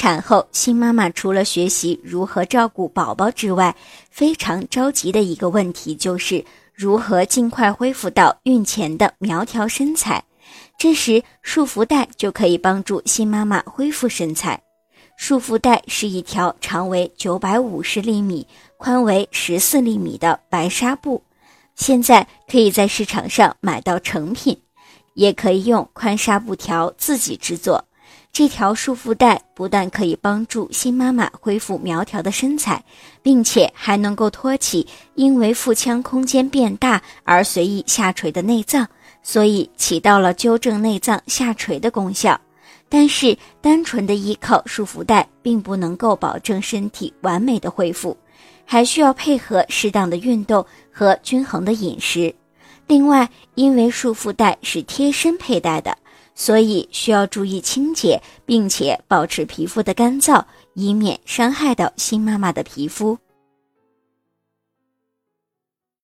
产后，新妈妈除了学习如何照顾宝宝之外，非常着急的一个问题就是如何尽快恢复到孕前的苗条身材。这时，束缚带就可以帮助新妈妈恢复身材。束缚带是一条长为九百五十厘米、宽为十四厘米的白纱布，现在可以在市场上买到成品，也可以用宽纱布条自己制作。这条束缚带不但可以帮助新妈妈恢复苗条的身材，并且还能够托起因为腹腔空间变大而随意下垂的内脏，所以起到了纠正内脏下垂的功效。但是，单纯的依靠束缚带并不能够保证身体完美的恢复，还需要配合适当的运动和均衡的饮食。另外，因为束缚带是贴身佩戴的。所以需要注意清洁，并且保持皮肤的干燥，以免伤害到新妈妈的皮肤。